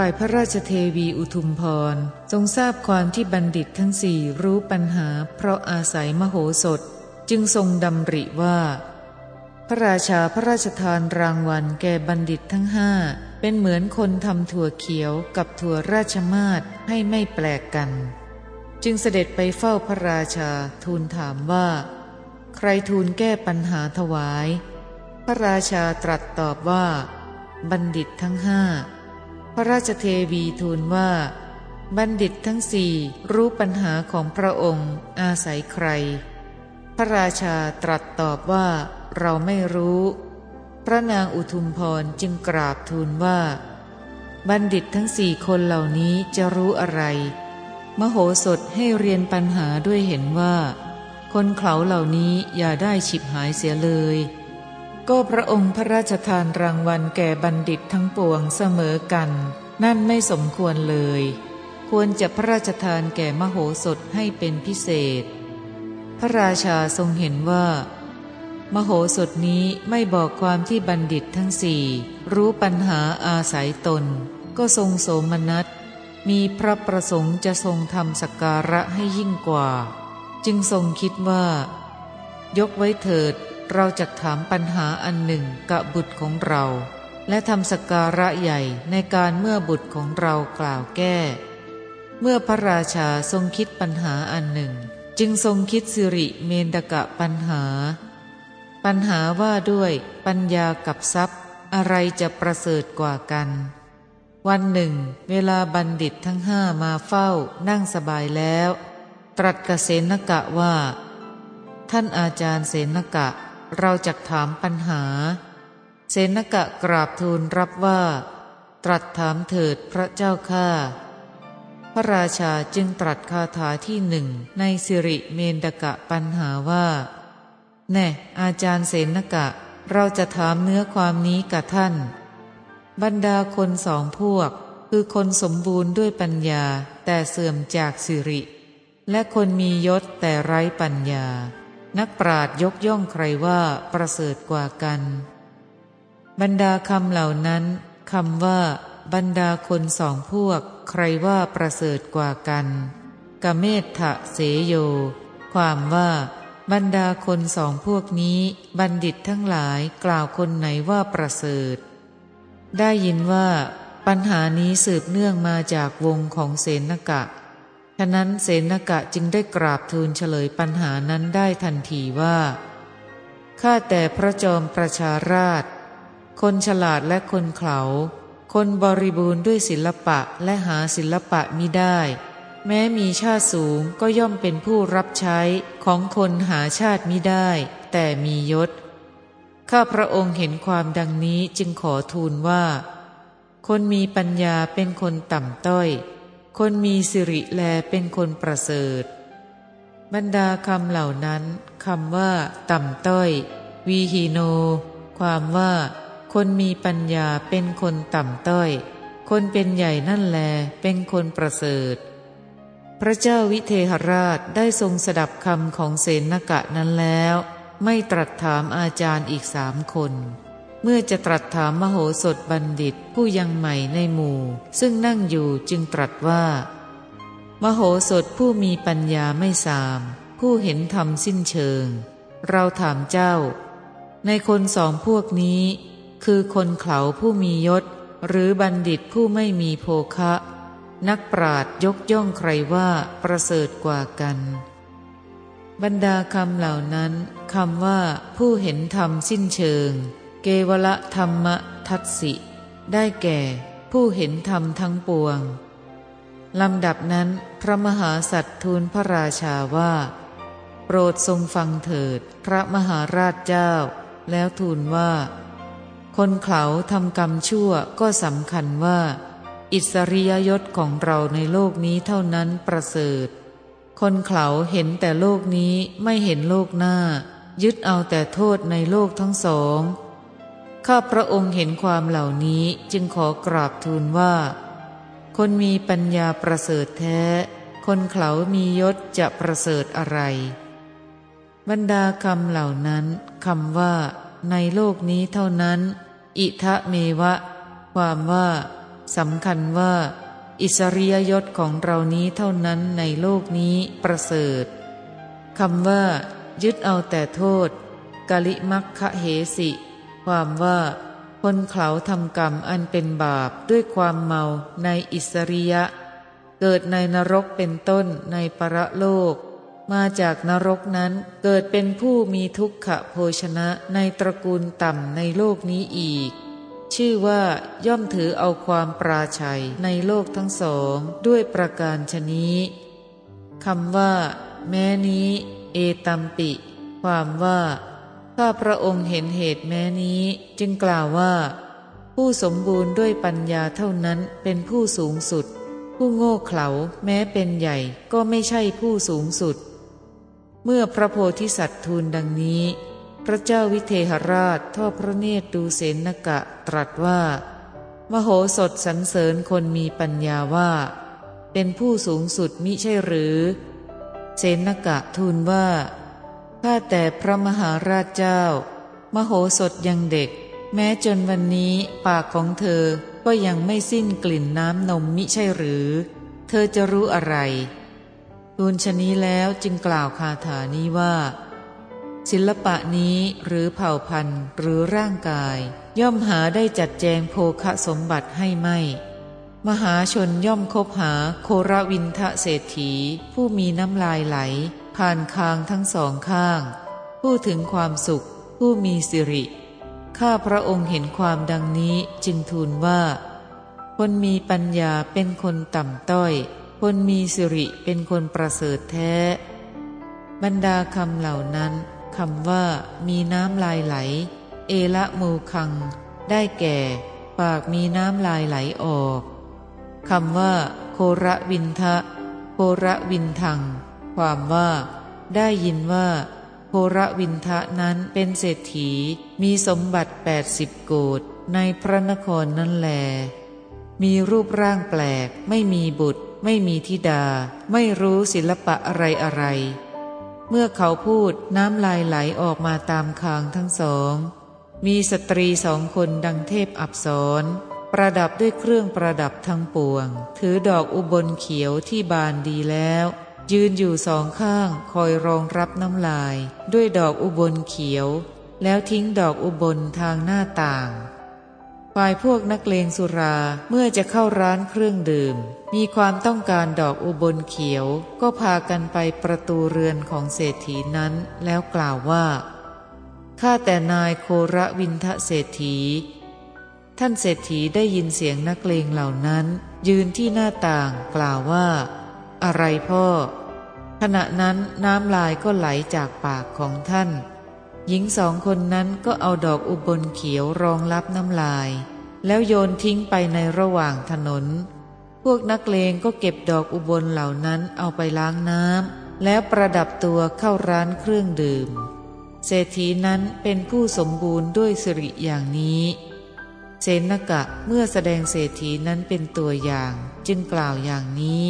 ฝ่ายพระราชเทวีอุทุมพร ทรงทราบความที่บัณฑิตทั้งสี่รู้ปัญหา เพราะอาศัยมโหสถ จึงทรงดำริว่า พระราชาพระราชทานรางวัลแก่บัณฑิตทั้งห้าเป็นเหมือนคนทำถั่วเขียวกับถั่วราชมาศให้ไม่แปลกกัน จึงเสด็จไปเฝ้าพระราชาทูลถามว่า ใครทูลแก้ปัญหาถวาย พระราชาตรัสตอบว่า บัณฑิตทั้งห้า พระราชเทวีทูลว่า บัณฑิตทั้งสี่รู้ปัญหาของพระองค์อาศัยใคร พระราชาตรัสตอบว่าเราไม่รู้ พระนางอุทุมพรจึงกราบทูลว่า บัณฑิตทั้งสี่คนเหล่านี้จะรู้อะไร มโหสถให้เรียนปัญหาด้วยเห็นว่า คนเขาเหล่านี้อย่าได้ฉิบหายเสียเลย ก็พระองค์พระราชทานรางวัลแก่บัณฑิตทั้งปวงเสมอกัน นั่นไม่สมควรเลย ควรจะพระราชทานแก่มโหสถให้เป็นพิเศษ พระราชาทรงเห็นว่า มโหสถนี้ไม่บอกความที่บัณฑิตทั้งสี่ รู้ปัญหาอาศัยตน ก็ทรงโสมนัส มีพระประสงค์จะทรงทำสักการะให้ยิ่งกว่า จึงทรงคิดว่า ยกไว้เถิด เราจะถามปัญหาอันหนึ่งกับบุตรของเรา และทำสการะใหญ่ในการเมื่อบุตรของเรากล่าวแก้ เมื่อพระราชาทรงคิดปัญหาอันหนึ่ง จึงทรงคิดสิริเมนตกะปัญหา ปัญหาว่าด้วยปัญญากับทรัพย์ อะไรจะประเสริฐกว่ากัน วันหนึ่ง เวลาบัณฑิตทั้งห้ามาเฝ้านั่งสบายแล้ว ตรัสกเสนกะว่า ท่านอาจารย์เสนกะ เราจะถามปัญหา เสนกะกราบทูลรับว่า ตรัสถามเถิดพระเจ้าข้าพระราชาจึงตรัสคาถาที่หนึ่งในสิริเมนตกะปัญหาว่า แน่ อาจารย์เสนกะ เราจะถามเนื้อความนี้กับท่าน บรรดาคนสองพวก คือคนสมบูรณ์ด้วยปัญญาแต่เสื่อมจากสิริ และคนมียศแต่ไร้ปัญญา นักปราดยกย่องใครว่าประเสริฐกว่ากัน บรรดาคำเหล่านั้นคำว่า บรรดาคนสองพวก ใครว่าประเสริฐกว่ากันกเมธทะเสโย ความว่า บรรดาคนสองพวกนี้บัณฑิตทั้งหลายกล่าวคนไหนว่าประเสริฐ ได้ยินว่า ปัญหานี้สืบเนื่องมาจากวงของเสนกะ ฉะนั้นเสนกะจึงได้กราบทูลเฉลยปัญหานั้นได้ทันทีว่าข้าแต่พระจอมประชาราช คนฉลาดและคนเขา คนบริบูรณ์ด้วยศิลปะและหาศิลปะมิได้ แม้มีชาติสูงก็ย่อมเป็นผู้รับใช้ของคนหาชาติมิได้ แต่มียศ ข้าพระองค์เห็นความดังนี้จึงขอทูลว่า คนมีปัญญาเป็นคนต่ำต้อย คนมีสิริแลเป็นคนประเสริฐ บรรดาคำเหล่านั้นคำว่า ต่ำต้อย วีฮีโน ความว่า คนมีปัญญาเป็นคนต่ำต้อย คนเป็นใหญ่นั่นแลเป็นคนประเสริฐ พระเจ้าวิเทหราชได้ทรงสดับคำของเสนกะนั้นแล้ว ไม่ตรัสถามอาจารย์อีกสามคน เมื่อจะตรัสถามมโหสถบัณฑิตผู้ยังใหม่ในหมู่ ซึ่งนั่งอยู่จึงตรัสว่า มโหสถผู้มีปัญญาไม่สาม ผู้เห็นธรรมสิ้นเชิง เราถามเจ้า ในคนสองพวกนี้ คือคนเขาผู้มียศ หรือบัณฑิตผู้ไม่มีโภคะ นักปราดยกย่องใครว่าประเสริฐกว่ากันบรรดาคำเหล่านั้นคำว่าผู้เห็นธรรมสิ้นเชิง เกวละธรรมทัตสิ ได้แก่ผู้เห็นธรรมทั้งปวง ลำดับนั้นพระมหาสัตว์ทูลพระราชาว่า โปรดทรงฟังเถิดพระมหาราชเจ้า แล้วทูลว่า คนเขาทำกรรมชั่วก็สำคัญว่า อิสริยยศของเราในโลกนี้เท่านั้นประเสริฐ คนเขาเห็นแต่โลกนี้ไม่เห็นโลกหน้า ยึดเอาแต่โทษในโลกทั้งสอง ข้าพระองค์เห็นความเหล่านี้จึงขอกราบทูลว่า คนมีปัญญาประเสริฐแท้ คนเขามียศจะประเสริฐอะไร บรรดาคำเหล่านั้นคำว่า ในโลกนี้เท่านั้น อิทะเมวะ ความว่าสำคัญว่า อิสริยยศของเรานี้เท่านั้นในโลกนี้ประเสริฐคำว่า ยึดเอาแต่โทษกะลิมักคะเหสิ ความว่าคนเขาทำกรรมอันเป็นบาปด้วยความเมาในอิสริยะ เกิดในนรกเป็นต้นในประโลก มาจากนรกนั้นเกิดเป็นผู้มีทุกขโภชนะในตระกูลต่ำในโลกนี้อีก ชื่อว่าย่อมถือเอาความปราชัยในโลกทั้งสองด้วยประการชนี้คำว่า แม้นี้ เอตัมปิ ความว่า ข้าพระองค์เห็นเหตุแม้นี้จึงกล่าวว่า ผู้สมบูรณ์ด้วยปัญญาเท่านั้นเป็นผู้สูงสุด ผู้โง่เขลาแม้เป็นใหญ่ก็ไม่ใช่ผู้สูงสุด เมื่อพระโพธิสัตว์ทูลดังนี้ พระเจ้าวิเทหราชทอดพระเนตรดูเสนกะตรัสว่า มโหสถสรรเสริญคนมีปัญญาว่า เป็นผู้สูงสุดมิใช่หรือ เสนกะทูลว่า ข้าแต่พระมหาราชเจ้า มโหสถยังเด็ก แม้จนวันนี้ปากของเธอก็ยังไม่สิ้นกลิ่นน้ำนมมิใช่หรือ เธอจะรู้อะไรทูลชนี้แล้วจึงกล่าวคาถานี้ว่า ศิลปะนี้หรือเผ่าพันธุ์หรือร่างกาย ย่อมหาได้จัดแจงโภคสมบัติให้ไม่ มหาชนย่อมคบหาโครวินทะเศรษฐีผู้มีน้ำลายไหล ผ่านคางทั้งสองข้างผู้ถึงความสุข ผู้มีสิริ ข้าพระองค์เห็นความดังนี้จึงทูลว่า คนมีปัญญาเป็นคนต่ำต้อย คนมีสิริเป็นคนประเสริฐแท้ บรรดาคำเหล่านั้นคำว่ามีน้ำลายไหล เอละมูคัง ได้แก่ ปากมีน้ำลายไหลออกคำว่า โคระวินทะ โคระวินทัง ความว่า ได้ยินว่าโครวินทะนั้นเป็นเศรษฐีมีสมบัติแปดสิบโกดในพระนครนั่นแล มีรูปร่างแปลก ไม่มีบุตร ไม่มีธิดา ไม่รู้ศิลปะอะไรอะไร เมื่อเขาพูดน้ำลายไหลออกมาตามคางทั้งสอง มีสตรีสองคนดังเทพอับสรประดับด้วยเครื่องประดับทั้งปวง ถือดอกอุบลเขียวที่บานดีแล้ว ยืนอยู่สองข้างคอยรองรับน้ำลาย ด้วยดอกอุบลเขียว แล้วทิ้งดอกอุบลทางหน้าต่าง ฝ่ายพวกนักเลงสุราเมื่อจะเข้าร้านเครื่องดื่ม มีความต้องการดอกอุบลเขียว ก็พากันไปประตูเรือนของเศรษฐีนั้น แล้วกล่าวว่าข้าแต่นายโคระวินทะเศรษฐี ท่านเศรษฐีได้ยินเสียงนักเลงเหล่านั้น ยืนที่หน้าต่างกล่าวว่า อะไรพ่อ ขณะนั้นน้ำลายก็ไหลจากปากของท่าน หญิงสองคนนั้นก็เอาดอกอุบลเขียวรองรับน้ำลาย แล้วโยนทิ้งไปในระหว่างถนน พวกนักเลงก็เก็บดอกอุบลเหล่านั้นเอาไปล้างน้ำแล้วประดับตัวเข้าร้านเครื่องดื่ม เศรษฐีนั้นเป็นผู้สมบูรณ์ด้วยสิริอย่างนี้เซนกะเมื่อแสดงเศรษฐีนั้นเป็นตัวอย่างจึงกล่าวอย่างนี้